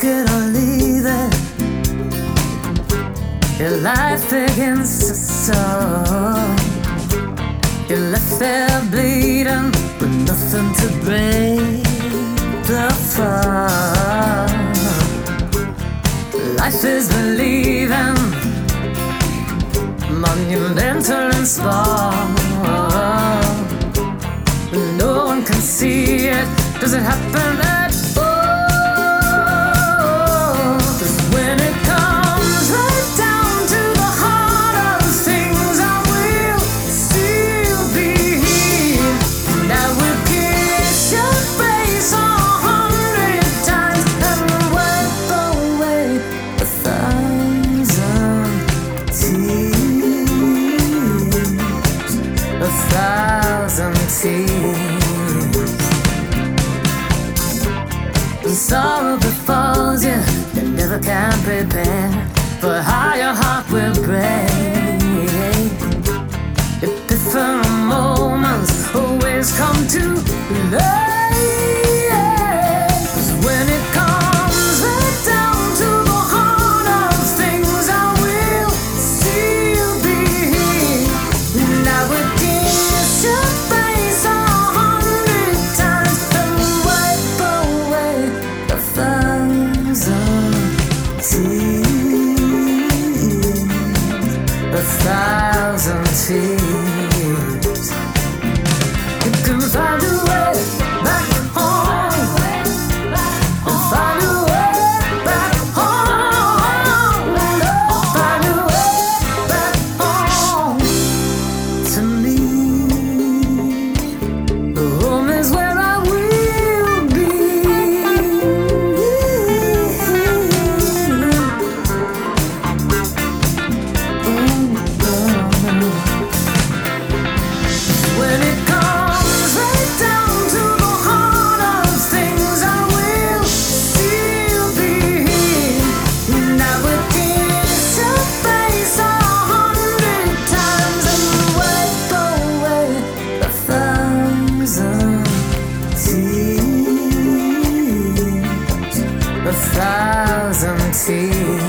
take it leave it. Your life begins to soar. You're left there bleeding with nothing to break the fall. Life is believing, monumental and small. No one can see it. Does it happen sorrow befalls you, you never can prepare for how your heart will break. Ephemeral moments always come to love. thousand tears. a thousand tears.